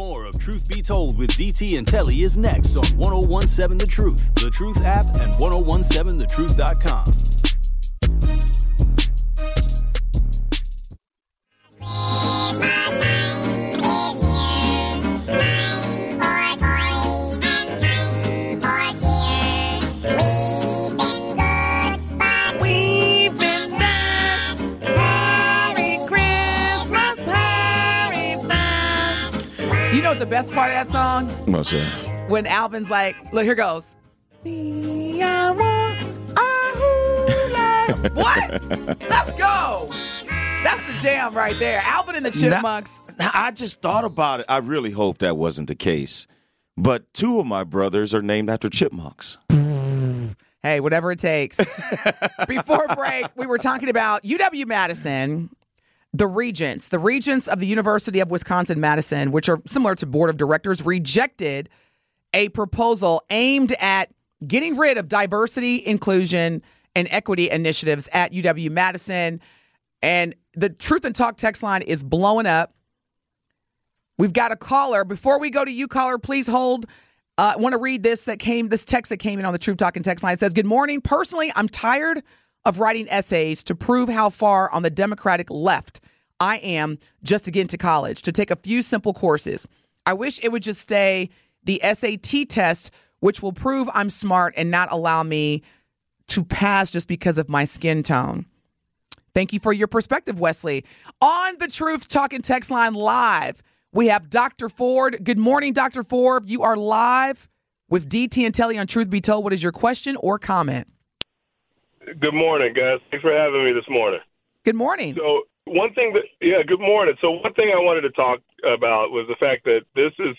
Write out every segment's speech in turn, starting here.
More of Truth Be Told with DT and Telly is next on 1017 The Truth, The Truth app, and 1017thetruth.com. that song? What's that? When Alvin's like, look, here goes. Me, I want a hula. what? Let's go. That's the jam right there. Alvin and the Chipmunks. Now, I just thought about it. I really hope that wasn't the case. But two of my brothers are named after chipmunks. Hey, whatever it takes. Before break, we were talking about UW Madison, the regents, the regents of the University of Wisconsin Madison, which are similar to board of directors, rejected a proposal aimed at getting rid of diversity, inclusion, and equity initiatives at UW Madison. And the Truth and Talk text line is blowing up. We've got a caller. Before we go to you, caller, please hold. Uh, I want to read this that came, this text that came in on the Truth Talking text line. It says, Good morning. Personally, I'm tired of writing essays to prove how far on the Democratic left I am just to get into college, to take a few simple courses. I wish it would just stay the SAT test, which will prove I'm smart and not allow me to pass just because of my skin tone. Thank you for your perspective, Wesley. On the Truth Talking text line live, we have Dr. Ford. Good morning, Dr. Ford. You are live with DT and Telly on Truth Be Told. What is your question or comment? Good morning, guys. Thanks for having me this morning. Good morning. So, one thing that, yeah, good morning. So, one thing I wanted to talk about was the fact that this is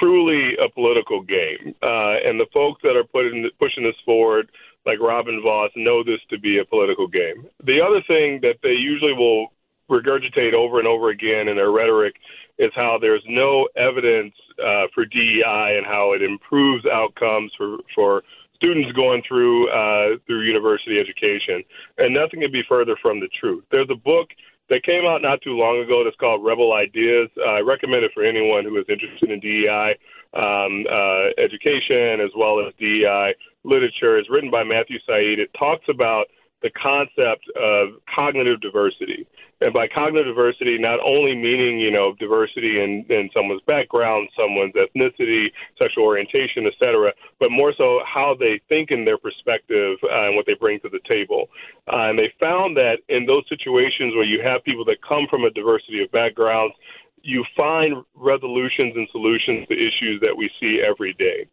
truly a political game. Uh, and the folks that are putting, pushing this forward, like Robin Vos, know this to be a political game. The other thing that they usually will regurgitate over and over again in their rhetoric is how there's no evidence uh, for DEI and how it improves outcomes for, for students going through uh, through university education, and nothing could be further from the truth. There's a book that came out not too long ago that's called Rebel Ideas. Uh, I recommend it for anyone who is interested in DEI um, uh, education as well as DEI literature. It's written by Matthew Syed. It talks about the concept of cognitive diversity. And by cognitive diversity, not only meaning, you know, diversity in, in someone's background, someone's ethnicity, sexual orientation, et cetera, but more so how they think in their perspective uh, and what they bring to the table. Uh, and they found that in those situations where you have people that come from a diversity of backgrounds, you find resolutions and solutions to issues that we see every day.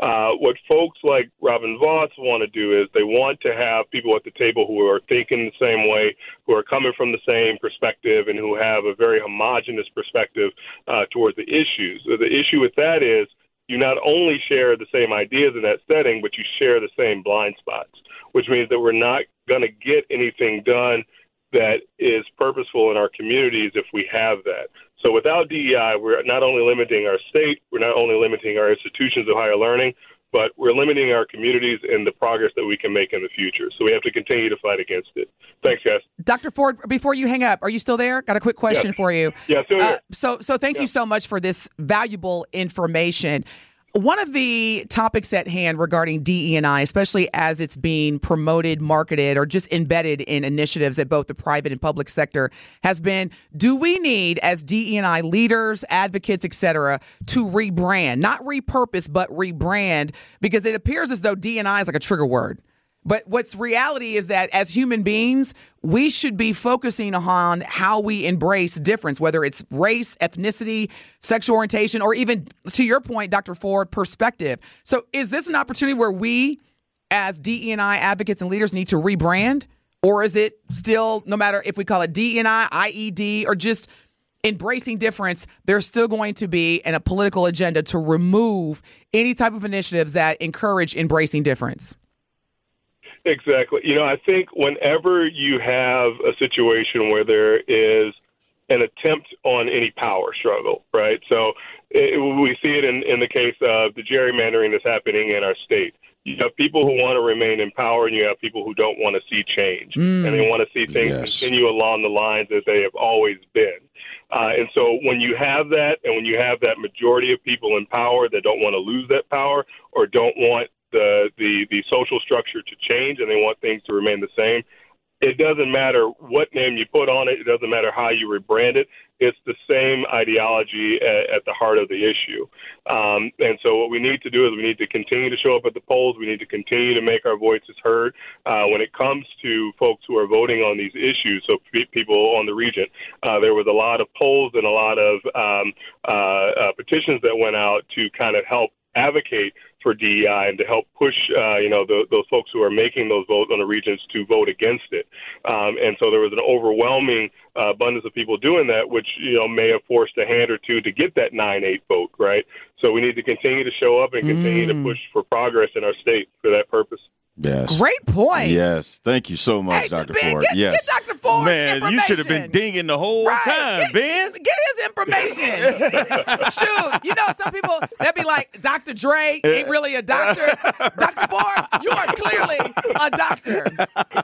Uh, what folks like Robin Vos want to do is they want to have people at the table who are thinking the same way, who are coming from the same perspective, and who have a very homogenous perspective uh, towards the issues. So the issue with that is you not only share the same ideas in that setting, but you share the same blind spots, which means that we're not going to get anything done that is purposeful in our communities if we have that. So without DEI, we're not only limiting our state, we're not only limiting our institutions of higher learning, but we're limiting our communities and the progress that we can make in the future. So we have to continue to fight against it. Thanks, guys. Dr. Ford, before you hang up, are you still there? Got a quick question Yes. for you. Yeah, still Uh, so, so thank you so much for this valuable information. One of the topics at hand regarding DE&I, especially as it's being promoted, marketed, or just embedded in initiatives at both the private and public sector, has been: Do we need, as DE&I leaders, advocates, et cetera, to rebrand, not repurpose, but rebrand? Because it appears as though DE&I is like a trigger word. But what's reality is that as human beings, we should be focusing on how we embrace difference, whether it's race, ethnicity, sexual orientation, or even to your point, Dr. Ford, perspective. So is this an opportunity where we as DE&I advocates and leaders need to rebrand? Or is it still, no matter if we call it DE&I, IED, or just embracing difference, there's still going to be an, a political agenda to remove any type of initiatives that encourage embracing difference? Exactly. You know, I think whenever you have a situation where there is an attempt on any power struggle, right? So it, we see it in, in the case of the gerrymandering that's happening in our state. You have people who want to remain in power, and you have people who don't want to see change, and they want to see things Yes. continue along the lines that they have always been. Uh, and so when you have that, and when you have that majority of people in power that don't want to lose that power or don't want the, the the social structure to change and they want things to remain the same, it doesn't matter what name you put on it. It doesn't matter how you rebrand it. It's the same ideology at, at the heart of the issue. Um, and so, what we need to do is we need to continue to show up at the polls. We need to continue to make our voices heard uh, when it comes to folks who are voting on these issues. So, p- people on the region, uh, there was a lot of polls and a lot of um, uh, uh petitions that went out to kind of help advocate for DEI and to help push, uh, you know, the, those folks who are making those votes on the regions to vote against it. Um, and so there was an overwhelming uh, abundance of people doing that, which you know may have forced a hand or two to get that nine-eight vote, right? So we need to continue to show up and continue mm. to push for progress in our state for that purpose. Yes. Great point. Yes. Thank you so much, hey, Dr. Ben, Ford. Get, yes. Get Dr. Ford. Man, you should have been dinging the whole right. time, get, Ben. Get his information. Shoot. You know, some people, they'd be like, Dr. Dre ain't really a doctor. Dr. Ford, you are clearly a doctor.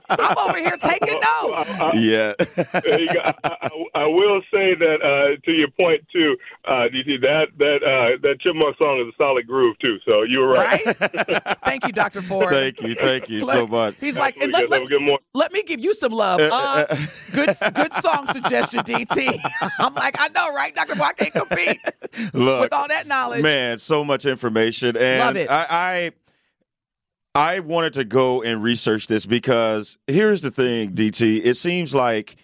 I'm over here taking notes. Uh, yeah. I, I, I, will say that, uh, to your point, too, uh, DT, that, that, uh, that Chipmunk song is a solid groove, too. So you were right. right? Thank you, Dr. Ford. Thank you. Thank you so much. He's like, and let, let, let, me give you some love. Uh, uh, uh, good good song suggestion, DT. I'm like, I know, right, Doctor? I can't compete Look, with all that knowledge. Man, so much information, and Love it. I, I I wanted to go and research this because here's the thing, DT. It seems like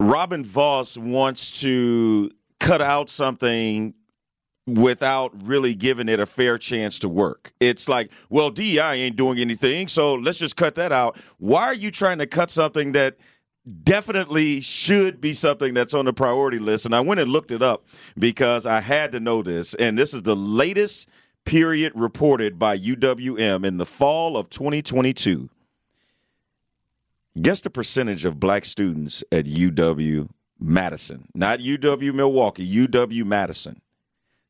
Robin Vos wants to cut out something without really giving it a fair chance to work. It's like, well, DEI ain't doing anything, so let's just cut that out. Why are you trying to cut something that definitely should be something that's on the priority list? And I went and looked it up because I had to know this. And this is the latest period reported by UWM in the fall of 2022. Guess the percentage of black students at UW Madison, not UW Milwaukee, UW Madison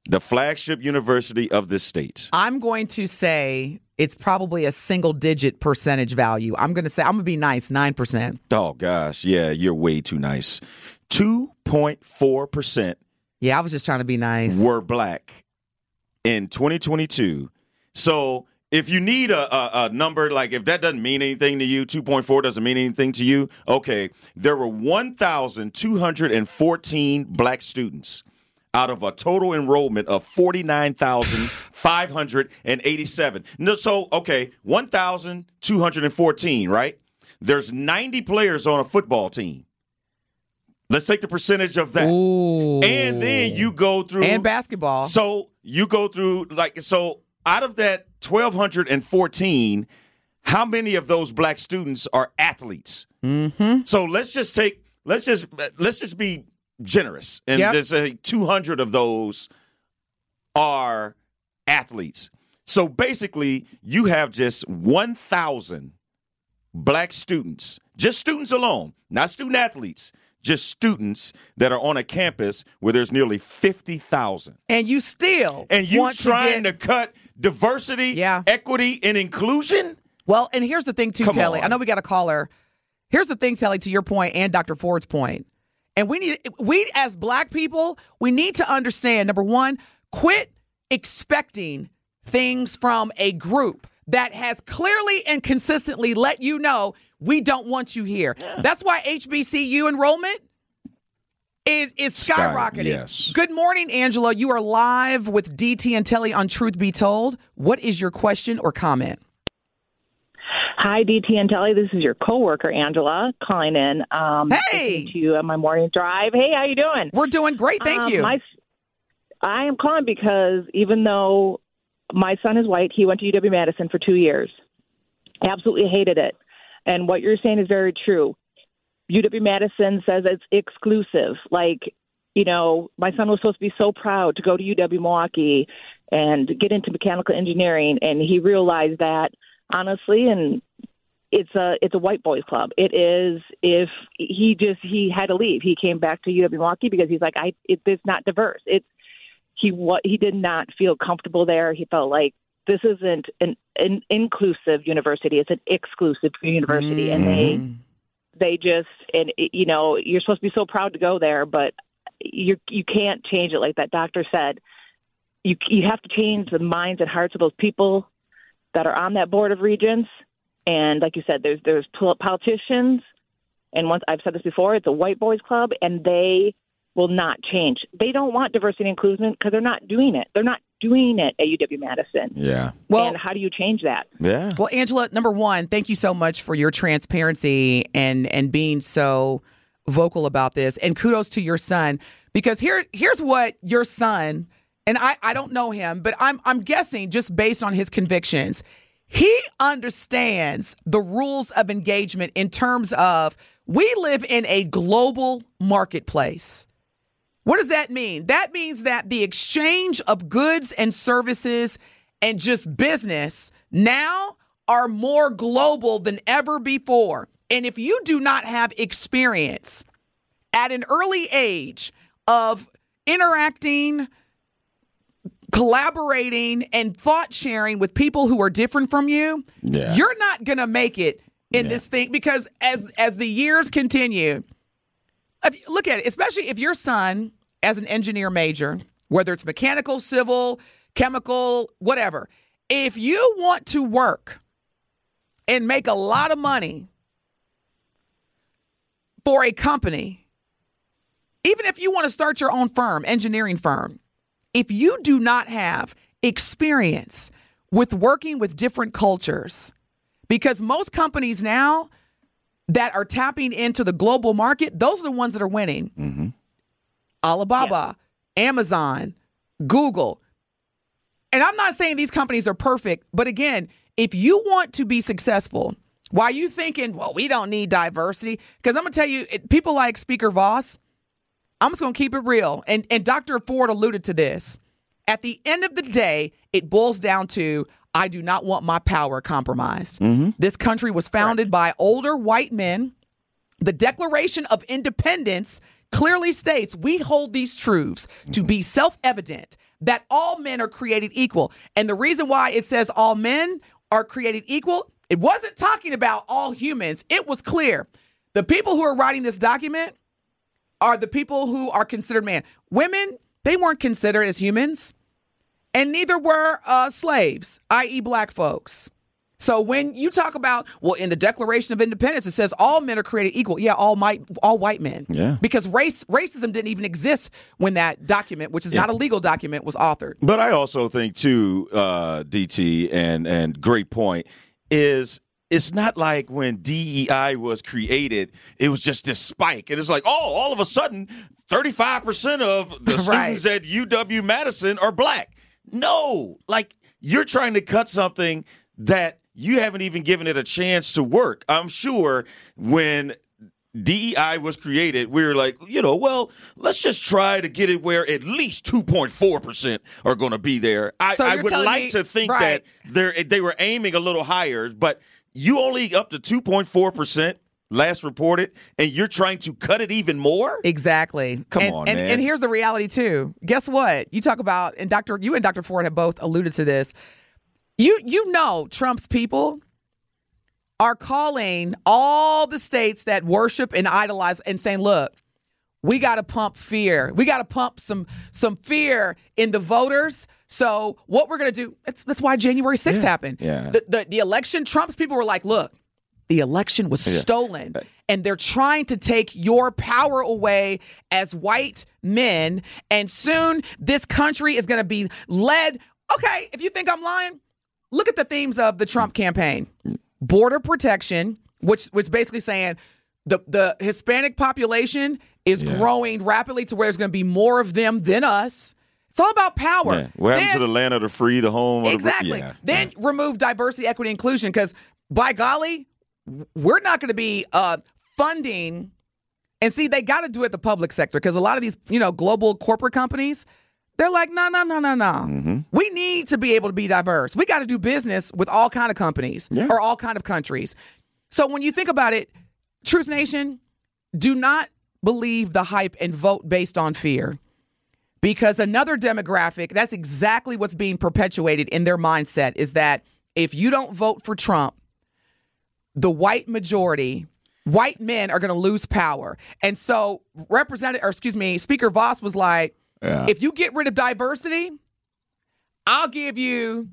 the flagship university of this state. I'm going to say it's probably a single digit percentage value. I'm going to say, I'm going to be nice, 9%. Oh, gosh. Yeah, you're way too nice. 2.4%. Yeah, I was just trying to be nice. Were black in 2022. So if you need a, a, a, number, like if that doesn't mean anything to you, 2.4 doesn't mean anything to you, okay, there were 1,214 black students out of a total enrollment of 49,587. No, so, okay, 1,214, right? There's 90 players on a football team. Let's take the percentage of that. Ooh. And then you go through. And basketball. So you go through, like, so out of that 1,214, how many of those black students are athletes? Mm-hmm. So let's just take, let's just, let's just be generous, and Yep. there's a 200 of those are athletes. So basically, you have just 1,000 black students, just students alone, not student athletes, just students that are on a campus where there's nearly 50,000. and you still And you trying to, to, cut diversity, Yeah. equity, and inclusion? Well, and here's the thing, too, Come Telly. on. I know we got a caller. Here's the thing, Telly, to your point and Dr. Ford's point. And we need, we as black people, we need to understand number one, quit expecting things from a group that has clearly and consistently let you know we don't want you here. That's why HBCU enrollment is is Sky- skyrocketing. yes. Good morning, Angela. You are live with DT and Telly on Truth Be Told. What is your question or comment? Hi, DT and Telly. This is your coworker Angela calling in. Um, Hey! to you on my morning drive. Hey, how you doing? We're doing great. Thank Um, you. My, I am calling because even though my son is white, he went to UW Madison for two years. Absolutely hated it. And what you're saying is very true. UW Madison says it's exclusive. Like, you know, my son was supposed to be so proud to go to UW Milwaukee and get into mechanical engineering, and he realized that honestly, and it's a it's a white boys club. It is if he just he had to leave. He came back to UW Milwaukee because he's like I it, it's not diverse. It's he what he did not feel comfortable there. He felt like this isn't an, an inclusive university. It's an exclusive university, and they mm-hmm. they just and it- you know you're supposed to be so proud to go there, but you you can't change it like that doctor said. You you have to change the minds and hearts of those people that are on that board of regents. And like you said, there's there's politicians, and once I've said this before, it's a white boys club, and they will not change. They don't want diversity and inclusion because they're not doing it. They're not doing it at UW Madison. Yeah. Well, and how do you change that? Yeah. Well, Angela, number one, thank you so much for your transparency and and being so vocal about this. And kudos to your son because here here's what your son and I I don't know him, but I'm I'm guessing just based on his convictions, he understands the rules of engagement in terms of we live in a global marketplace. What does that mean? That means that the exchange of goods and services and just business now are more global than ever before. And if you do not have experience at an early age of interacting, collaborating, and thought sharing with people who are different from you, Yeah. you're not going to make it in this thing because as as the years continue, if you look at it, especially if your son, as an engineer major, whether it's mechanical, civil, chemical, whatever, if you want to work and make a lot of money for a company, even if you want to start your own firm, engineering firm, if you do not have experience with working with different cultures, because most companies now that are tapping into the global market, those are the ones that are winning. Mm-hmm. Alibaba, Amazon, Google. And I'm not saying these companies are perfect, but again, if you want to be successful, why are you thinking, well, we don't need diversity? Because I'm going to tell you, people like Speaker Vos, I'm just going to keep it real. And, and Dr. Ford alluded to this. At the end of the day, it boils down to I do not want my power compromised. Mm-hmm. This country was founded by older white men. The Declaration of Independence clearly states we hold these truths to be mm-hmm. self evident that all men are created equal. And the reason why it says all men are created equal, it wasn't talking about all humans. It was clear. The people who are writing this document are the people who are considered man. Women, they weren't considered as humans, and neither were uh, slaves, i.e., black folks. So when you talk about, well, in the Declaration of Independence, it says all men are created equal. Yeah, all might, all white men. Yeah. Because race, racism didn't even exist when that document, which is not a legal document, was authored. But I also think too, uh, DT, and and great point is it's not like when DEI was created, it was just this spike. And it's like, oh, all of a sudden, 35% of the Right. students at UW Madison are black. No, like you're trying to cut something that you haven't even given it a chance to work. I'm sure when DEI was created, we were like, you know, well, let's just try to get it where at least 2.4% are going to be there. I, So I would like me- to think right. that they're, they were aiming a little higher, but you only up to 2.4% last reported, and you're trying to cut it even more? Exactly. Come and, on, and, man. And here's the reality too. Guess what? You talk about, and Dr. You and Dr. Ford have both alluded to this. You you know Trump's people are calling all the states that worship and idolize and saying, look, we got to pump fear. We got to pump some some fear in the voters. So what we're going to do? That's that's why January 6th happened. yeah. The, the the election. Trump's people were like, look, the election was stolen, uh, and they're trying to take your power away as white men. And soon this country is going to be led. Okay, if you think I'm lying, look at the themes of the Trump campaign: border protection, which which basically saying the the Hispanic population is growing rapidly to where there's going to be more of them than us. It's all about power. Yeah. What happened to the land of the free, the home of Exactly. the yeah. Then remove diversity, equity, inclusion because by golly, we're not going to be uh, funding. And see, they got to do it the public sector because a lot of these, you know, global corporate companies, they're like, no, no, no, no, no. Mm-hmm. We need to be able to be diverse. We got to do business with all kind of companies Yeah. or all kind of countries. So when you think about it, Truth Nation, do not believe the hype and vote based on fear because another demographic that's exactly what's being perpetuated in their mindset is that if you don't vote for Trump, the white majority white men are going to lose power. And so, Representative, or excuse me, Speaker Vos was like, Yeah. if you get rid of diversity, I'll give you,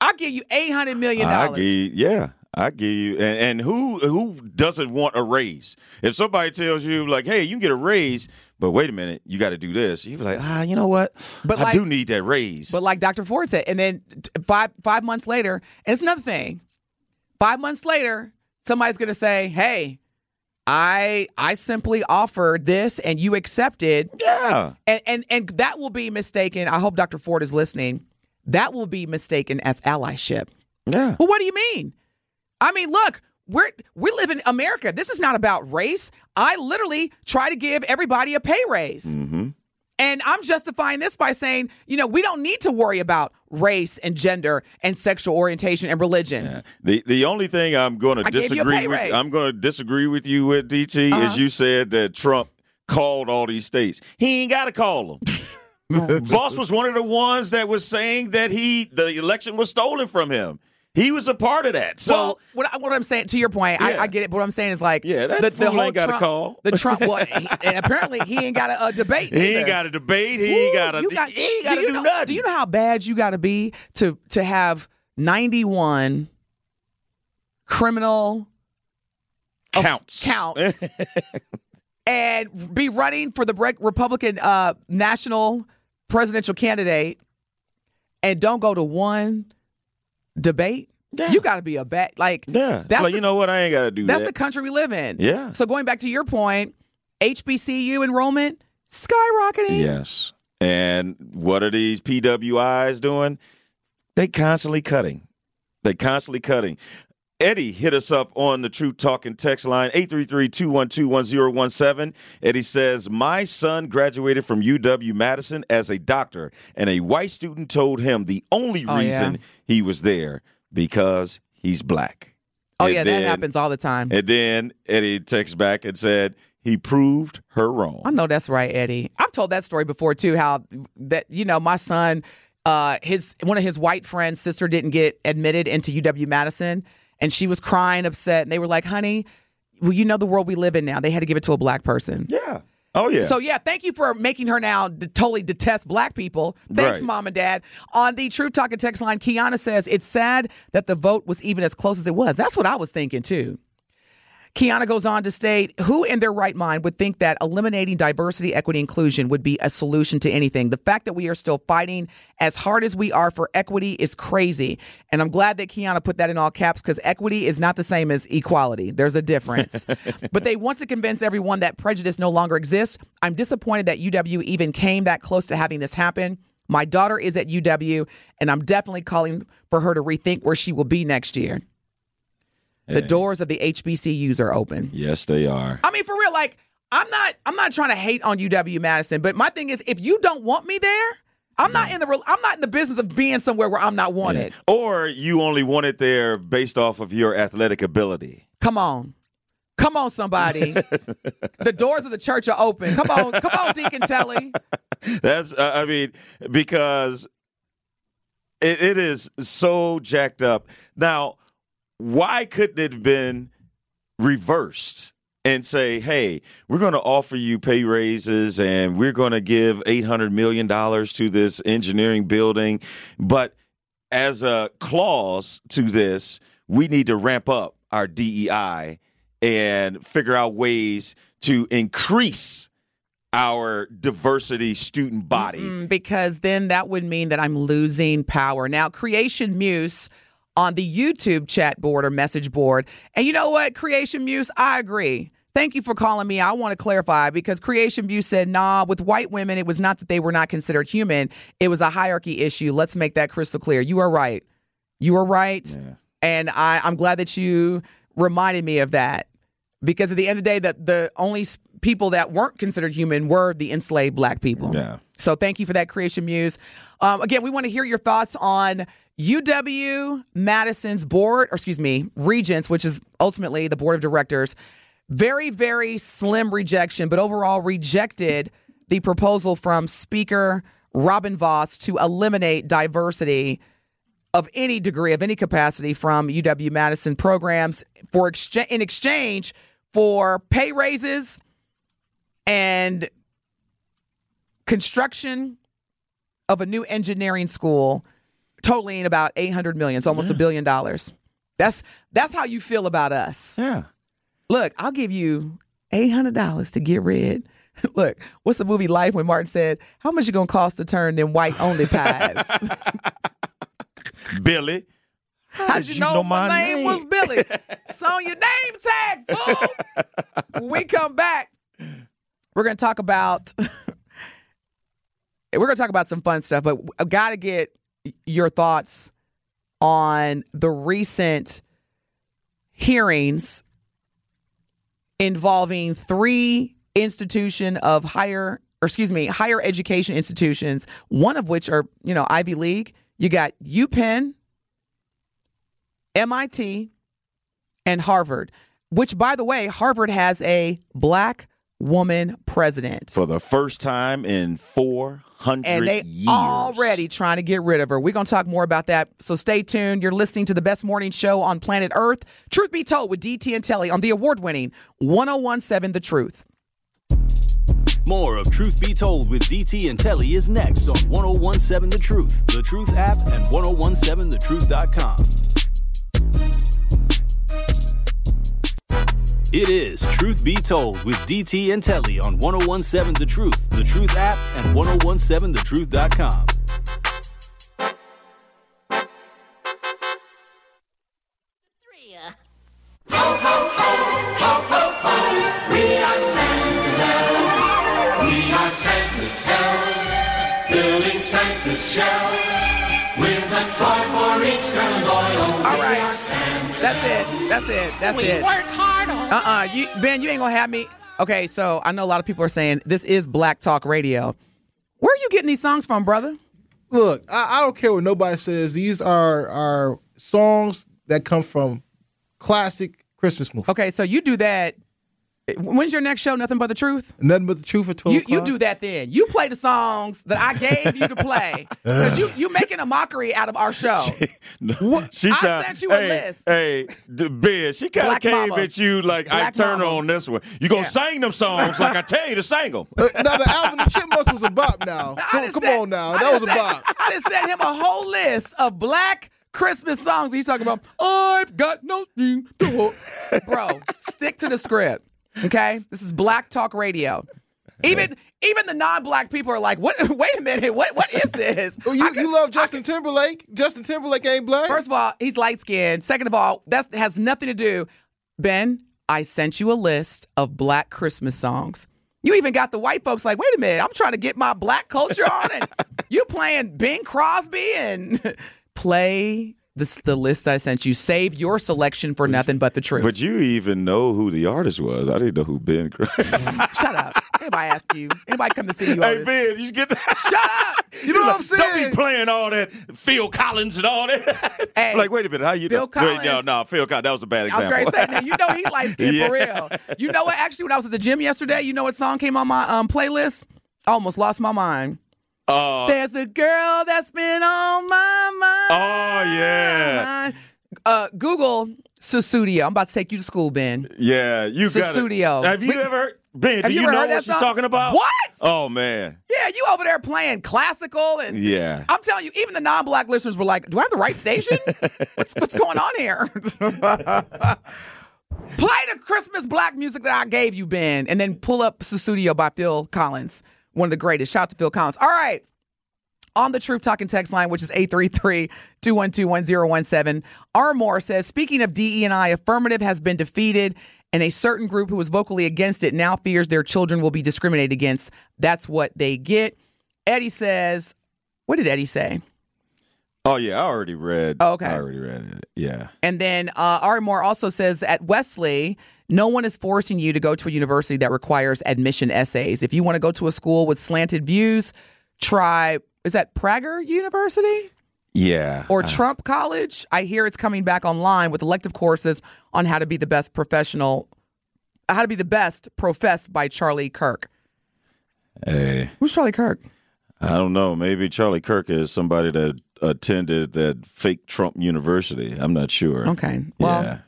I'll give you eight hundred million dollars. yeah. I give you, and, and who who doesn't want a raise? If somebody tells you like, "Hey, you can get a raise," but wait a minute, you got to do this. You be like, "Ah, you know what? But I like- do need that raise." But like Dr. Ford said, and then five five months later, and it's another thing. Five months later, somebody's gonna say, "Hey, I I simply offered this, and you accepted." yeah, and and and that will be mistaken. I hope Dr. Ford is listening. That will be mistaken as allyship. yeah. Well, what do you mean? I mean, look, we're we live in America. This is not about race. I literally try to give everybody a pay raise. Mm-hmm. And I'm justifying this by saying, you know, we don't need to worry about race and gender and sexual orientation and religion. Yeah. The the only thing I'm going to I gave you a disagree with raise. I'm going to disagree with you with DT Uh-huh. is you said that Trump called all these states. He ain't got to call them. Vos was one of the ones that was saying that he the election was stolen from him. He was a part of that. So well, what, I- what I'm saying to your point, I, Yeah. I get it. But what I'm saying is like, Yeah, that the, fool whole ain't gotta Trump, call. the Trump. Well, he, and apparently he ain't got a, a debate. he either. ain't got a debate. He ain't got to. you got- He ain't got to you do know, nothing. Do you know how bad you got to be to to have 91 criminal of- counts? counts and be running for the Republican uh, national presidential candidate and don't go to one debate? Yeah. You got to be a bad like yeah. That's like the- you know what? I ain't got to do that's that. the country we live in. Yeah. So going back to your point, HBCU enrollment skyrocketing. Yes. And what are these PWIs doing? They constantly cutting. They constantly cutting. Eddie hit us up on the Truth Talking text line 833-212-1017. Eddie says, "My son graduated from UW Madison as a doctor, and a white student told him the only Oh, yeah. reason he was there because he's black." Oh And yeah, then- that happens all the time. And then Eddie texts back and said, "He proved her wrong." I know that's right, Eddie. I've told that story before too. How that you know my son, uh, his one of his white friends' sister didn't get admitted into UW Madison, and she was crying, upset, and they were like, "Honey, well, you know the world we live in now. They had to give it to a black person." Yeah. Oh yeah. So yeah, thank you for making her now d- totally detest black people. Thanks, Right. mom and dad. On the Truth Talking text line, Kiana says it's sad that the vote was even as close as it was. That's what I was thinking too. Kiana goes on to state, who in their right mind would think that eliminating diversity, equity, inclusion would be a solution to anything? The fact that we are still fighting as hard as we are for equity is crazy. And I'm glad that Kiana put that in all caps because equity is not the same as equality. There's a difference. but they want to convince everyone that prejudice no longer exists. I'm disappointed that UW even came that close to having this happen. My daughter is at UW, and I'm definitely calling for her to rethink where she will be next year. The doors of the HBCUs are open. yes, they are. I mean, for real, like I'm not I'm not trying to hate on UW Madison, but my thing is if you don't want me there, I'm not in the real- I'm not in the business of being somewhere where I'm not wanted. Or you only want it there based off of your athletic ability. Come on. Come on, somebody. the doors of the church are open. Come on, come on, Deacon Telly. That's, uh, I mean, because it, it is so jacked up. Now, why couldn't it have been reversed and say, hey, we're going to offer you pay raises and we're going to give $800 million to this engineering building. But as a clause to this, we need to ramp up our DEI and figure out ways to increase our diversity student body. Mm, because then that would mean that I'm losing power. Now, Creation Muse on the YouTube chat board or message board. And you know what, Creation Muse, I agree. Thank you for calling me. I want to clarify because Creation Muse said, nah, with white women, it was not that they were not considered human, it was a hierarchy issue. Let's make that crystal clear. You are right. You are right. And I, I'm glad that you reminded me of that because at the end of the day, that the only people that weren't considered human were the enslaved black people. Yeah. So thank you for that creation muse. Um, again, we want to hear your thoughts on UW Madison's board, or excuse me, Regents, which is ultimately the board of directors. Very, very slim rejection, but overall rejected the proposal from Speaker Robin Vos to eliminate diversity of any degree, of any capacity from UW Madison programs for exchange in exchange for pay raises and construction of a new engineering school totaling about 800 million. It's almost a billion dollars. That's that's how you feel about us. Yeah. Look, I'll give you $800 to get rid. Look, what's the movie Life when Martin said, "How much it going to cost to turn them white only pies?" Billy. How'd you, know, my name, was Billy? it's on your name tag, fool. when we come back, we're going to talk about we're going to talk about some fun stuff, but I've got to get your thoughts on the recent hearings involving three institution of higher or excuse me, higher education institutions, one of which are, you know, Ivy League. You got UPenn, MIT, and Harvard, which, by the way, Harvard has a black woman president. For the first time in 400 And they years. already trying to get rid of her. We're going to talk more about that. So stay tuned. You're listening to the best morning show on planet Earth. Truth be told with DT and Telly on the award winning 1017 The Truth. More of Truth Be Told with DT and Telly is next on 1017 The Truth, The Truth app, and 1017thetruth.com. It is Truth Be Told with DT and Telly on 1017 The Truth, The Truth app, and 1017thetruth.com. We are Santa's elves. We are Santa's elves. Filling Santa's shelves with a toy for each little boy. Oh, All right. That's it. That's it. That's we work hard on Uh uh You Ben, you ain't gonna have me. Okay, so I know a lot of people are saying this is Black Talk Radio. Where are you getting these songs from, brother? Look, I, I don't care what nobody says. These are are songs that come from classic Christmas movies. Okay, so you do that. When's your next show? Nothing but the truth. Nothing but the truth at twelve You you do that then. You play the songs that I gave you to play because you you making a mockery out of our show. She I sound- sent you a hey, list. Hey, d- Ben, she kind of came mama. at you like I turn mama. on this one. You gonna Yeah. sing them songs like I tell you to sing them. Uh, now the Alvin the Chipmunks was a bop. Now, I come, come sent- on now, I that done was a sent- bop. I just sent him a whole list of black Christmas songs. He's talking about, I've got nothing to hold. Bro, stick to the script. Okay? This is Black Talk Radio. Even even the non-black people are like, what wait a minute, what what is this? Oh, you, you love Justin Timberlake? Justin Timberlake ain't black. First of all, he's light skinned. Second of all, that has nothing to do. Ben, I sent you a list of black Christmas songs. You even got the white folks like, wait a minute, I'm trying to get my black culture on, and you playing Bing Crosby and play this, the list I sent you. Save your selection for nothing but the truth. But you even know who the artist was. I didn't know who Ben. Shut up. Anybody ask you? Anybody come to see you? hey? Ben, you get that? Shut up. you know what I'm saying? Don't be playing all that Phil Collins and all that. Hey, like, wait a minute, how you Phil know? Collins. Wait, no, no, Phil Collins. That was a bad I was example. great saying that. You know he light skinned for real. You know what? Actually, when I was at the gym yesterday, you know what song came on my um, playlist? I almost lost my mind. Uh, There's a girl that's been on my mind. oh yeah, Uh, Google Sussudio. I'm about to take you to school, Ben. yeah. You got it. Sussudio. Have you We- ever heard Ben? Do you you, know what she's song? talking about? What? Oh man, Yeah, you over there playing classical and yeah. I'm telling you, even the non-black listeners were like, "Do I have the right station? what's what's going on here?" Play the Christmas black music that I gave you, Ben, and then pull up Sussudio by Phil Collins, one of the greatest. Shout out to Phil Collins. All right. On the Truth Talking text line, which is 833-212-1017, Armour says, speaking of DE&I, affirmative has been defeated, and a certain group who was vocally against it now fears their children will be discriminated against. That's what they get. Eddie says, what did Eddie say? Oh yeah, I already read. Oh, okay. I already read it. Yeah. And then uh, Ari Moore also says at Wesley, no one is forcing you to go to a university that requires admission essays. If you want to go to a school with slanted views, try, is that Prager University Yeah. or Trump College? I hear it's coming back online with elective courses on how to be the best professional, how to be the best professed by Charlie Kirk. Hey, Who's Charlie Kirk? I don't know. Maybe Charlie Kirk is somebody that attended that fake Trump University. I'm not sure. Okay. Well, yeah.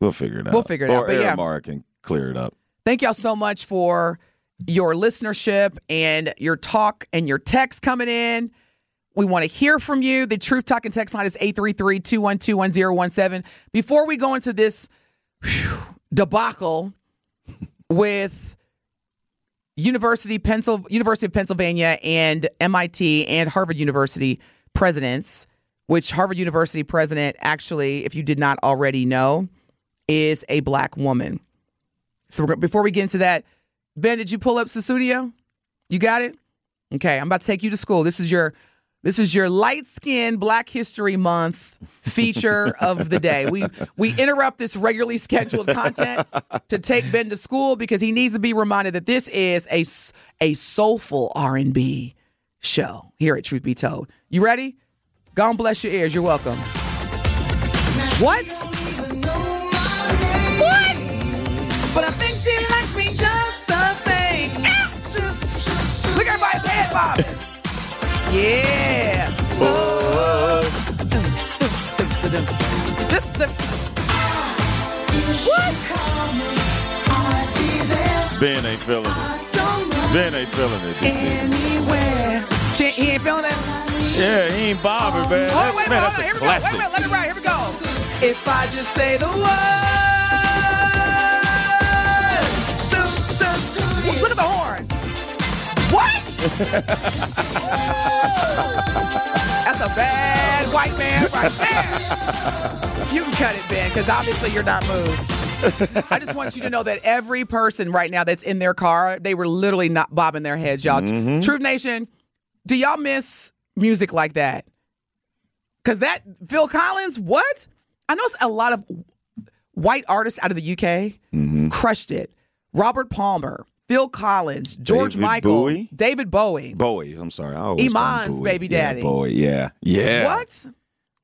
We'll figure it out. We'll figure it or out, but yeah. Aramar can clear it up. Thank y'all so much for your listenership and your talk and your text coming in. We want to hear from you. The Truth Talking text line is 833 212 1017. Before we go into this whew, debacle with University, Pencil, University of Pennsylvania and MIT and Harvard University presidents, which Harvard University president actually, if you did not already know, is a black woman. So before we get into that, Ben, did you pull up Sussudio? You got it? Okay, I'm about to take you to school. This is your this is your light skinned Black History Month feature of the day. We we interrupt this regularly scheduled content to take Ben to school because he needs to be reminded that this is a, a soulful R&B show here at Truth Be Told. You ready? God bless your ears. You're welcome. What? The Ben ain't feeling it. Ben ain't feeling it. Anywhere. She, he ain't feeling it. Yeah, he ain't bobbing, man. Oh, wait, man, that's a go. Wait classic. Let it ride. Here we go. If I just say the word. So, so, so. Look at the horns. What? A bad white man right there. You can cut it, Ben, because obviously you're not moved. I just want you to know that every person right now that's in their car, they were literally not bobbing their heads, y'all. Mm-hmm. Truth Nation, do y'all miss music like that? Because that Phil Collins, what? I know a lot of white artists out of the UK mm-hmm. crushed it. Robert Palmer, Phil Collins, George David Michael, Bowie? David Bowie. Bowie, I'm sorry. I always call him Iman's Bowie. baby Yeah, daddy. Bowie, yeah. Yeah. What?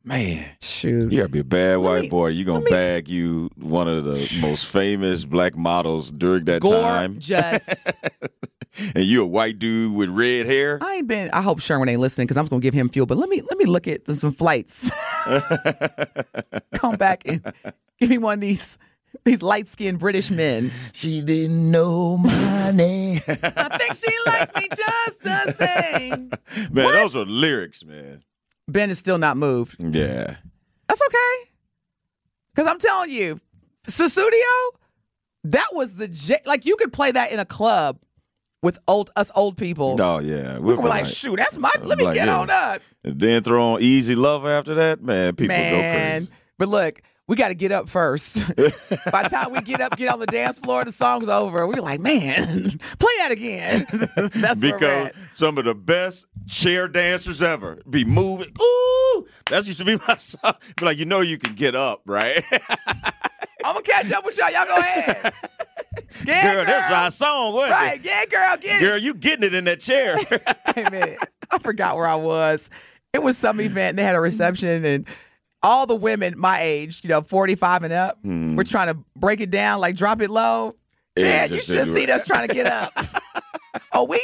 Man. Shoot. You gotta be a bad white me- boy. You gonna me- bag you one of the most famous black models during that time, Gorgeous. and you a white dude with red hair. I ain't been. I hope Sherman ain't listening because I'm gonna give him fuel. But let me let me look at some flights. Come back and give me one of these these light skinned British men. She didn't know my name. I think she likes me just the same. man, those are lyrics, man. Ben is still not moved. Yeah. That's okay. Because I'm telling you, Sussudio, that was the j- like you could play that in a club with old us old people. Oh yeah. we were like, shoot, that's my. Let me like, get yeah. on up. And then throw on Easy Lover after that, man. People go crazy. But look, we got to get up first. By the time we get up, get on the dance floor, the song's over. We're like, man, play that again. That's where we're Because at. some of the best chair dancers ever be moving. Ooh, that used to be my song. Be like, you know, you can get up, right? I'm gonna catch up with y'all. Y'all go ahead. Yeah, girl, that's our song, wasn't Right, it? yeah, girl, get Girl, you getting it in that chair. Wait a minute. I forgot where I was. It was some event. And they had a reception, and all the women my age, you know, 45 and up, hmm. we're trying to break it down, like drop it low. Man, you should see us trying to get up. oh, we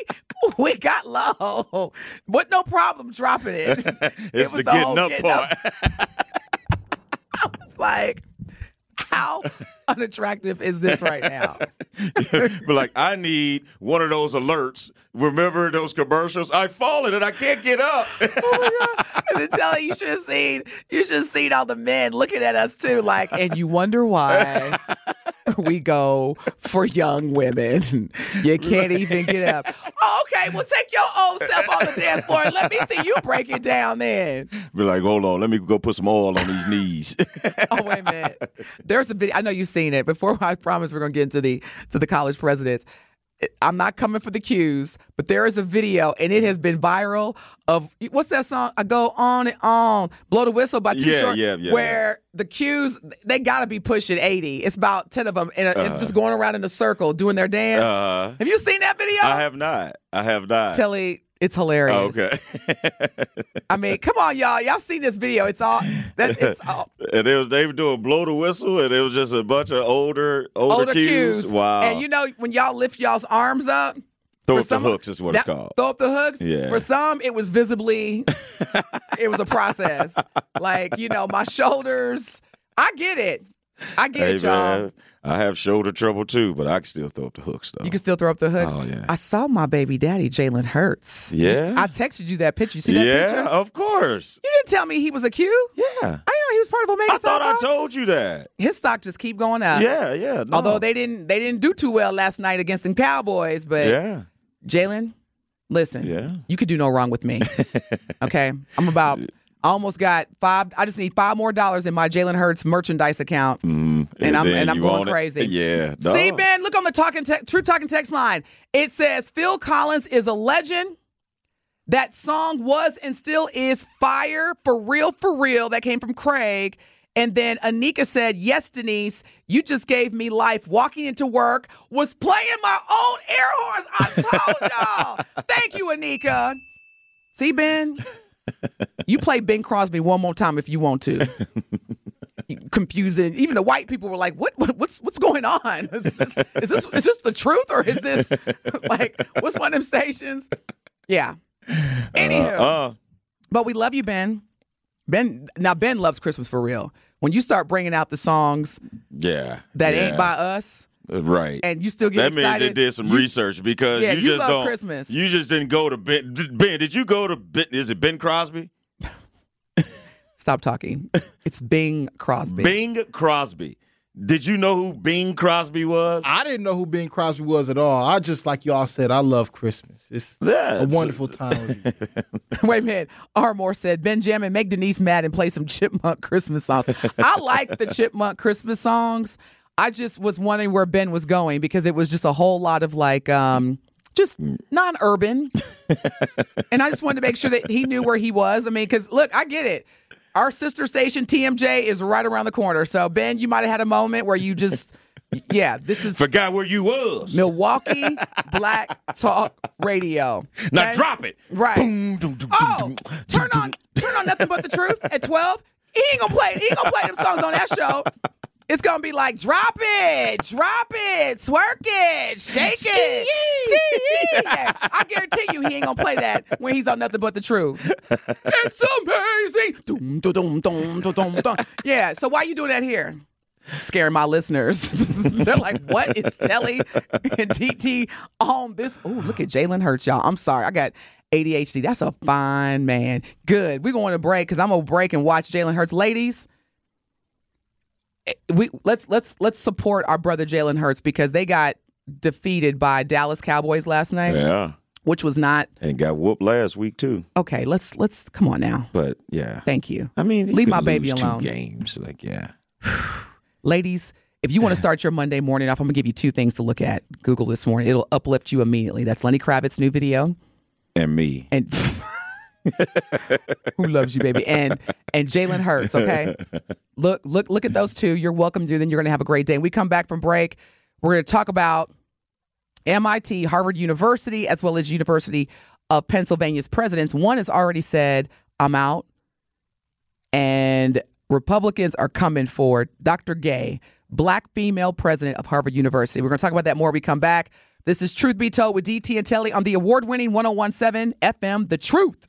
we got low, but no problem dropping it. it's was the the getting up getting up. part. I was like, how unattractive is this right now? but like, I need one of those alerts. Remember those commercials? I've fallen and I can't get up. Oh, and then telling you should have seen, you should have seen all the men looking at us too, like, and you wonder why we go for young women. You can't even get up. Oh, okay, well, take your old self on the dance floor and let me see you break it down then. Be like, hold on, let me go put some oil on these knees. Oh, wait a minute. There's a video. I know you've seen it. Before I promise we're going to get into the to the college presidents. I'm not coming for the Ques, but there is a video and it has been viral of what's that song? I go on and on, blow the whistle by Too Yeah, Short, yeah, yeah, where the Ques they got to be pushing 80. It's about 10 of them and, and just going around in a circle doing their dance. Uh, have you seen that video? I have not. I have not. Telly, it's hilarious. Oh, okay. I mean, come on, y'all. Y'all seen this video? It's all that. It's all, and it was they were doing blow the whistle, and it was just a bunch of older older, older Ques. Ques. Wow. And you know when y'all lift y'all's arms up, throw up the hooks is what that- it's called. Throw up the hooks. Yeah. For some, it was visibly, it was a process. like you know, my shoulders. I get it. I get Hey it, y'all. man, I have shoulder trouble too, but I can still throw up the hooks though. You can still throw up the hooks. Oh, yeah. I saw my baby daddy, Jalen Hurts. Yeah? I texted you that picture. You see that yeah, picture? of course. You didn't tell me he was a Q. Yeah. I didn't know he was part of Omega I thought I told you that. His stock just keep going up. yeah, yeah. no. Although they didn't they didn't do too well last night against them Cowboys, but Yeah. Jalen, listen, Yeah. you could do no wrong with me. okay, I'm about. I almost got five. I just need five more dollars in my Jalen Hurts merchandise account, Mm, and I'm and I'm going it? crazy. Yeah. See. Ben, look on the talking te- True Talking text line. It says Phil Collins is a legend. That song was and still is fire for real, for real. That came from Craig. And then Anika said, Yes, Denise, you just gave me life. Walking into work was playing my own air horns. I told y'all. Thank you, Anika. See, Ben, you play Bing Crosby one more time if you want to. Confusing. Even the white people were like, "What? what what's what's going on? Is this, is this is this the truth or is this like what's one of them stations?" Yeah. Anywho, Uh, but we love you, Ben. Ben. Now Ben loves Christmas for real. When you start bringing out the songs yeah. that yeah. ain't by us, Right. and you still get that means they did some you- research because Yeah, you you just love don't. Christmas. You just didn't go to Ben. Ben, did you go to Ben? Is it Ben Crosby? Stop talking. It's Bing Crosby. Bing Crosby. Did you know who Bing Crosby was? I didn't know who Bing Crosby was at all. I just like y'all said, I love Christmas. It's Yeah, a wonderful time. Wait a minute. R. Moore said, Benjamin, make Denise mad and play some Chipmunk Christmas songs. I like the Chipmunk Christmas songs. I just was wondering where Ben was going because it was just a whole lot of like, um, just non urban. and I just wanted to make sure that he knew where he was. I mean, because look, I get it. Our sister station, TMJ, is right around the corner. So, Ben, you might have had a moment where you just, yeah, this is Forgot where you was. Milwaukee Black Talk Radio. Now Okay? drop it. Right. Boom, dum, dum, Oh, dum, turn on, turn on nothing but the truth at twelve. He ain't gonna play. He ain't gonna play them songs on that show. It's gonna be like drop it, drop it, twerk it, shake it. Ski-yee. Yeah, I guarantee you, he ain't gonna play that when he's on nothing but the truth. it's amazing. Dum, dum, dum, dum, dum, dum. Yeah. So why you doing that here? Scaring my listeners. They're like, what is Telly and TT on this? Oh, look at Jalen Hurts, y'all. I'm sorry. I got ADHD. That's a fine man. Good. We're going to break because I'm gonna break and watch Jalen Hurts. Ladies, Eh, we let's let's let's support our brother Jalen Hurts because they got defeated by Dallas Cowboys last night, Yeah. which was not And got whooped last week too. okay. Let's let's come on now. But yeah. Thank you. I mean, leave my baby alone. Two games, like yeah. Ladies, if you want to start your Monday morning off, I'm going to give you two things to look at. Google this morning. It'll uplift you immediately. That's Lenny Kravitz's new video. And me. And who loves you, baby? And and Jalen Hurts, okay? Look, look, look at those two. You're welcome to. Then you're going to have a great day. We come back from break, we're going to talk about MIT, Harvard University, as well as University of Pennsylvania's presidents. One has already said, I'm out. And Republicans are coming for Dr. Gay, black female president of Harvard University. We're going to talk about that more we come back. This is Truth Be Told with DT and Telly on the award winning 1017 FM, The Truth.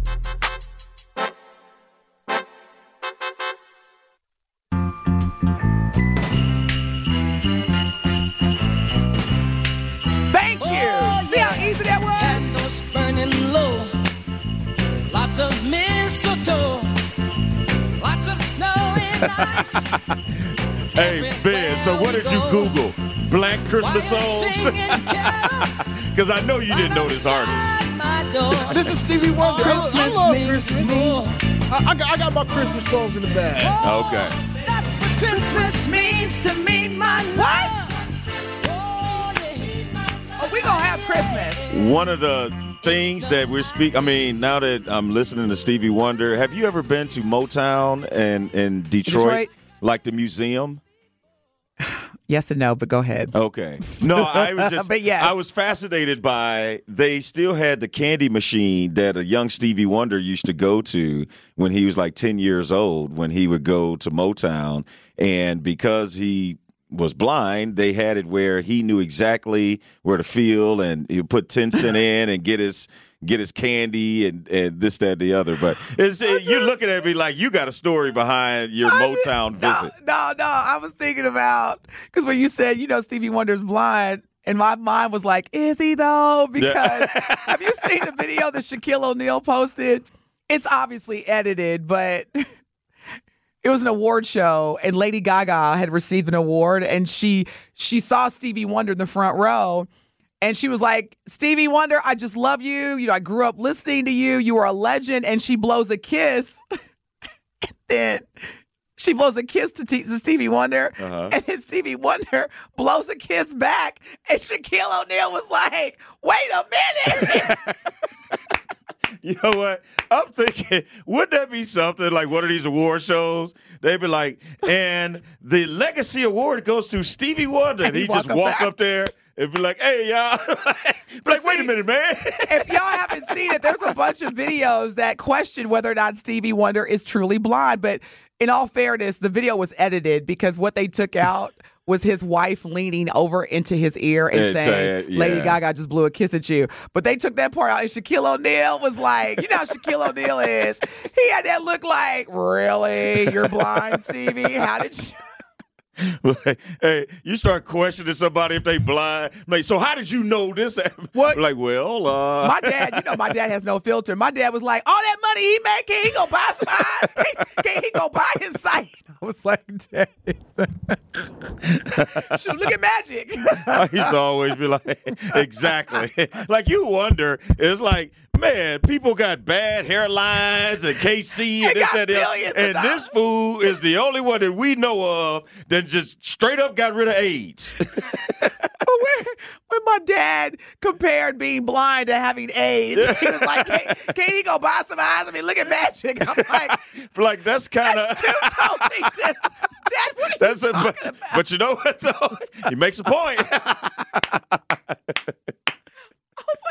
Hey Ben, so what did you Google? Black Christmas songs? Because I know you didn't know this artist. This is Stevie Wonder. Oh, I, I love Christmas. more. I, I, got, I got my Christmas songs in the bag. Oh, okay. That's what Christmas means to me, my What? love. Oh. Oh, we going to have Christmas. One of the things that we're speaking, I mean, now that I'm listening to Stevie Wonder, have you ever been to Motown and in Detroit, Detroit? like the museum? Yes and no, but go ahead. Okay. No, I was just But yes. I was fascinated by they still had the candy machine that a young Stevie Wonder used to go to when he was like 10 years old when he would go to Motown and because he was blind, they had it where he knew exactly where to feel and he put 10 cent in and get his get his candy and, and this, that, the other. But it's, you're looking at me like you got a story behind your Motown No, visit. no, no. I was thinking about because when you said, you know, Stevie Wonder's blind, and my mind was like, is he though? Because have you seen the video that Shaquille O'Neal posted? It's obviously edited, but it was an award show, and Lady Gaga had received an award, and she she saw Stevie Wonder in the front row. And she was like, Stevie Wonder, I just love you. You know, I grew up listening to you. You are a legend. And she blows a kiss. and then she blows a kiss to, T- to Stevie Wonder. Uh-huh. And then Stevie Wonder blows a kiss back. And Shaquille O'Neal was like, wait a minute. You know what? I'm thinking, wouldn't that be something like one of these award shows? They'd be like, and the legacy award goes to Stevie Wonder. And he he just walk up walk there. up there and be like, hey, y'all. be like, wait a minute, man. if y'all haven't seen it, there's a bunch of videos that question whether or not Stevie Wonder is truly blind. But in all fairness, the video was edited because what they took out was his wife leaning over into his ear and And saying, saying, Lady. Gaga just blew a kiss at you. But they took that part out, and Shaquille O'Neal was like, you know how Shaquille O'Neal is. He had that look like, really? You're blind, Stevie? How did you? Like, hey, you start questioning somebody if they blind. Like, so how did you know this? What? Like, well, uh, My dad, you know, my dad has no filter. My dad was like, all that money he made, can he go buy some eyes? Can, can he go buy his sight? I was like, Dad. Shoot, look at magic. I used to always be like, exactly. like you wonder, it's like, man, people got bad hairlines and KC and this, that, of And this fool is the only one that we know of that just straight up got rid of AIDS. when, when my dad compared being blind to having AIDS, he was like, can, can he go buy some eyes? I mean, look at magic. I'm like, like that's kind of totally. Dad, what are that's you it. talking But, about? but you know what though? He makes a point.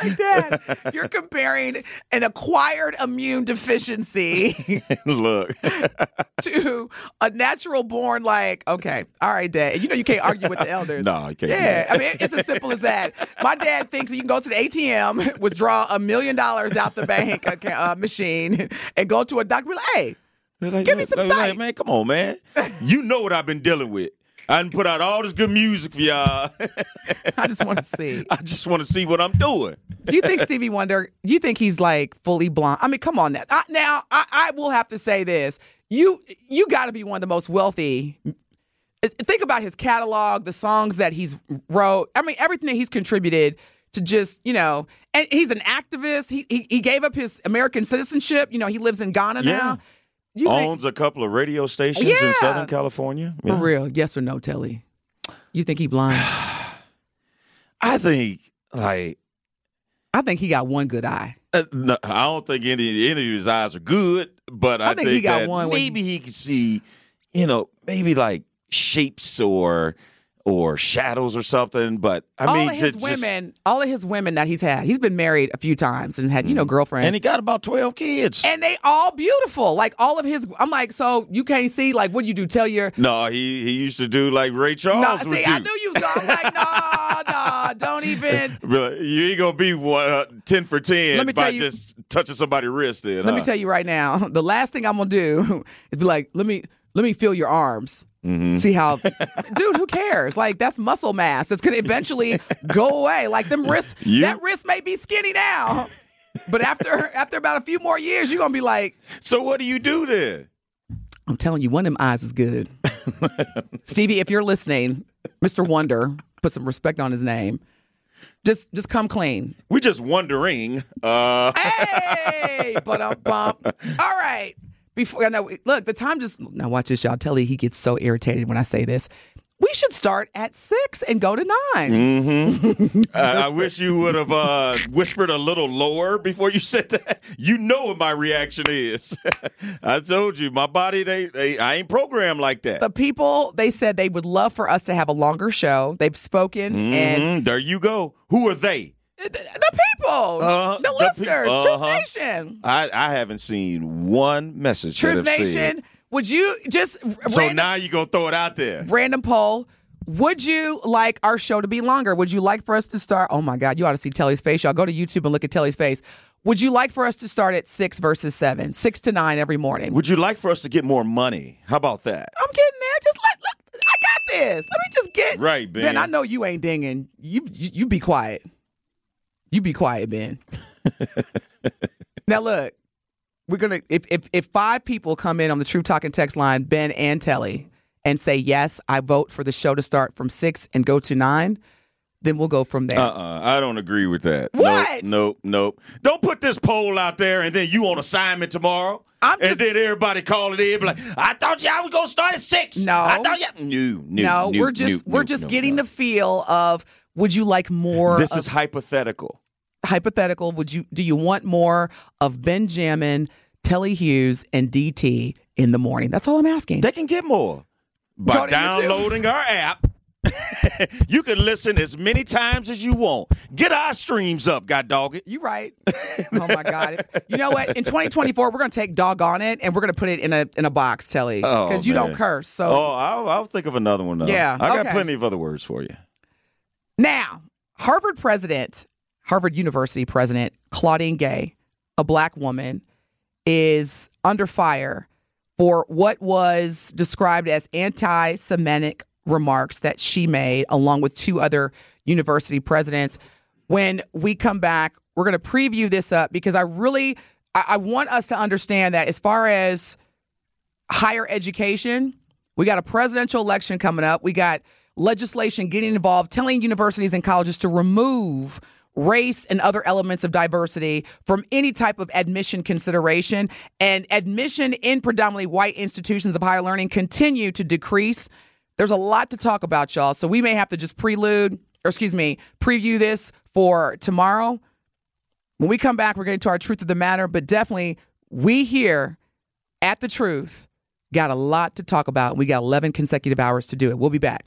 Like, Dad, you're comparing an acquired immune deficiency Look. to a natural born like okay all right dad you know you can't argue with the elders No, you can't yeah i mean it's as simple as that my dad thinks you can go to the atm withdraw a million dollars out the bank account, uh, machine and go to a doctor like hey Like, Give me some like, like, sight. man. Come on, man. You know what I've been dealing with. I done put out all this good music for y'all. i just want to see I just want to see what I'm doing. do you think stevie wonder do you think he's like fully blonde i mean come on now I, now I, I will have to say this you you got to be one of the most wealthy think about his catalog, the songs that he's wrote. I mean, everything that he's contributed to just, you know, and he's an activist. He he, he gave up his American citizenship. You know, he lives in Ghana Yeah. now. You think, Owns a couple of radio stations Yeah. in Southern California. for real? Yes or no, Telly? You think he blind? I think like I think he got one good eye. uh, no, I don't think any any of his eyes are good, but I, I think he got that one maybe he can see, you know, maybe like shapes or or shadows or something. But I all mean, of his just, just- women, all of his women that he's had, he's been married a few times and had, you know, girlfriends. Mm-hmm. and he got about twelve kids. and they all beautiful. Like all of his, I'm like, so you can't see. Like, what do you do? Tell your no, he he used to do like Ray Charles no. See, do. I knew you going. I'm like, no, no, don't even. You ain't gonna be one, uh, ten for ten Let me by tell you- just touching somebody's wrist. Then, Let me tell you right now, the last thing I'm gonna do is be like, let me let me feel your arms. Mm-hmm. See how, dude? Who cares? Like that's muscle mass. It's gonna eventually go away. Like them wrists. You- that wrist may be skinny now, but after after about a few more years, you're gonna be like, So what do you do then? I'm telling you, one of them eyes is good. Stevie, if you're listening, Mr. Wonder, put some respect on his name. Just just come clean. We're just wondering. Uh, Hey, but um bump. All right. Before I know, look, the time just now watch this, y'all. Telly, he gets so irritated when I say this. we should start at six and go to 9 Mm-hmm. I, I wish you would have uh, whispered a little lower before you said that. You know what my reaction is. I told you, my body, they, they I ain't programmed like that. The people they said they would love for us to have a longer show. They've spoken and Mhm, there you go. Who are they? The, the people, Uh, the, the listeners, Truth uh-huh. Nation, I, I haven't seen one message. Truth Nation. Said. Would you just So random, now you're gonna throw it out there. random poll? Would you like our show to be longer? Would you like for us to start? Oh my God, you ought to see Telly's face. Y'all go to YouTube and look at Telly's face. Would you like for us to start at six versus seven, six to nine every morning? Would you like for us to get more money? How about that? I'm getting there. Just let, let I got this. Let me just get Right, Ben. Ben, I know you ain't dinging. You you, you be quiet. You be quiet, Ben. now look, we're gonna if if if five people come in on the True Talking text line, Ben and Telly, and say yes, I vote for the show to start from six and go to nine, then we'll go from there. Uh-uh. I don't agree with that. What? Nope, nope, nope. Don't put this poll out there and then you on assignment tomorrow. I'm and just- then everybody call it in, be like, I thought y'all was gonna start at six. No. I thought y'all no, no, no, no, we're just no, we're just getting the feel of would you like more This of is hypothetical. Hypothetical would you do you want more of benjamin telly hughes and dt in the morning that's all i'm asking They can get more by downloading our app. you can listen as many times as you want. Get our streams up, god dog it. you right oh my god you know what in 2024 we're gonna take dog on it and we're gonna put it in a in a box telly Oh, because you don't curse so Oh, I'll, I'll think of another one though. Yeah, I got okay. plenty of other words for you. Now, Harvard president, Harvard University president Claudine Gay, a black woman, is under fire for what was described as anti Semitic remarks that she made, along with two other university presidents. When we come back, we're going to preview this up because I really I, I want us to understand that as far as higher education. We got a presidential election coming up. We got legislation getting involved, telling universities and colleges to remove race and other elements of diversity from any type of admission consideration. And admission in predominantly white institutions of higher learning continue to decrease. There's a lot to talk about, y'all. So we may have to just prelude, or excuse me, preview this for tomorrow. When we come back, we're getting to our truth of the matter, but definitely we here at the truth got a lot to talk about. We got 11 consecutive hours to do it. We'll be back.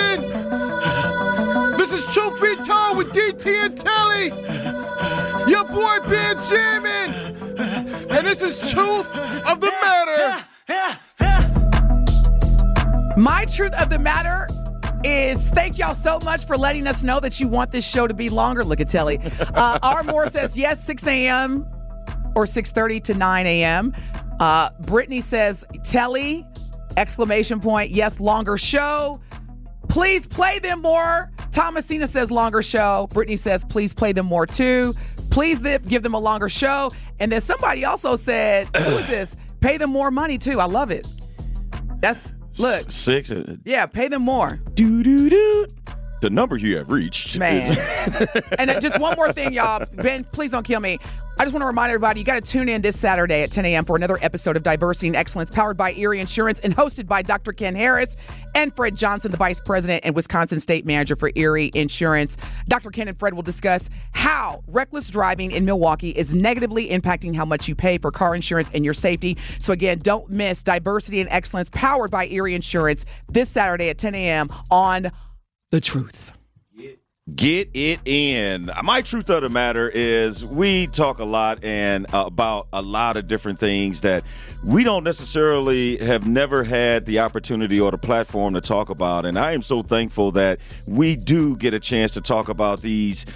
Telly. Your boy Benjamin. And this is Truth of the Matter. My truth of the matter is thank y'all so much for letting us know that you want this show to be longer. Look at Telly. Uh, R. Moore says yes, 6 a.m. or 6.30 to 9 a.m. Uh, Brittany says Telly, exclamation point, yes, longer show. Please play them more. Thomasina says longer show. Brittany says please play them more too. Please give them a longer show. And then somebody also said, who is this? Pay them more money too. I love it. That's look. Six. uh, Yeah, pay them more. Do do do. The number you have reached. Man. is- and just one more thing, y'all. Ben, please don't kill me. I just want to remind everybody you got to tune in this Saturday at 10 a.m. for another episode of Diversity and Excellence powered by Erie Insurance and hosted by Dr. Ken Harris and Fred Johnson, the Vice President and Wisconsin State Manager for Erie Insurance. Dr. Ken and Fred will discuss how reckless driving in Milwaukee is negatively impacting how much you pay for car insurance and your safety. So, again, don't miss Diversity and Excellence powered by Erie Insurance this Saturday at 10 a.m. on The Truth. Get it in. My truth of the matter is, we talk a lot and uh, about a lot of different things that we don't necessarily have never had the opportunity or the platform to talk about. And I am so thankful that we do get a chance to talk about these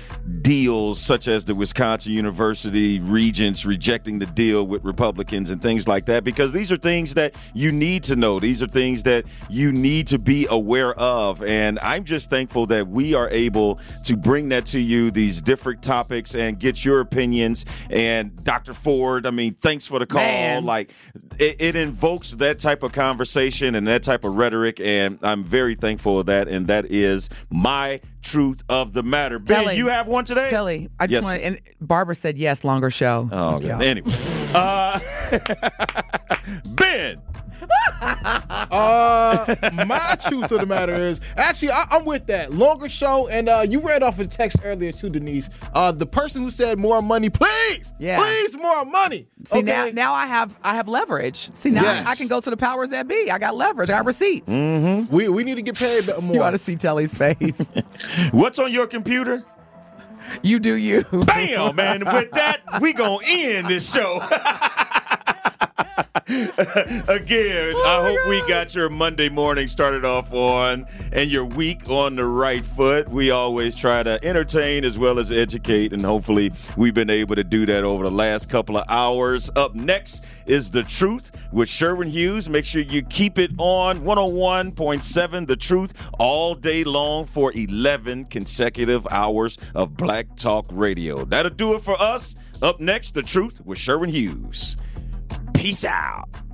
deals, such as the Wisconsin University Regents rejecting the deal with Republicans and things like that, because these are things that you need to know. These are things that you need to be aware of. And I'm just thankful that we are able to bring that to you, these different topics, and get your opinions. And Dr. Ford, I mean, thanks for the call. Man. Like, it, it invokes that type of conversation and that type of rhetoric, and I'm very thankful of that. And that is my truth of the matter. Ben, you have one today? Telly, I just Yes. want to, and Barbara said yes, longer show. Oh, okay. Yeah. Anyway, uh, Ben. Uh, my truth of the matter is, actually, I, I'm with that longer show. And uh, you read off a text earlier too, Denise. Uh, the person who said more money, please, Yeah. please, more money. See okay? now, now I have I have leverage. See now Yes. I can go to the powers that be. I got leverage. I got receipts. we we need to get paid a bit more. You ought to see Telly's face. What's on your computer? you do you. Bam, man. With that, we gonna end this show. Again, I oh hope we got your Monday morning started off on and your week on the right foot. We always try to entertain as well as educate, and hopefully we've been able to do that over the last couple of hours. Up next is The Truth with Sherwin Hughes. Make sure you keep it on 101.7 The Truth all day long for 11 consecutive hours of Black Talk Radio. That'll do it for us. Up next, The Truth with Sherwin Hughes. Peace out.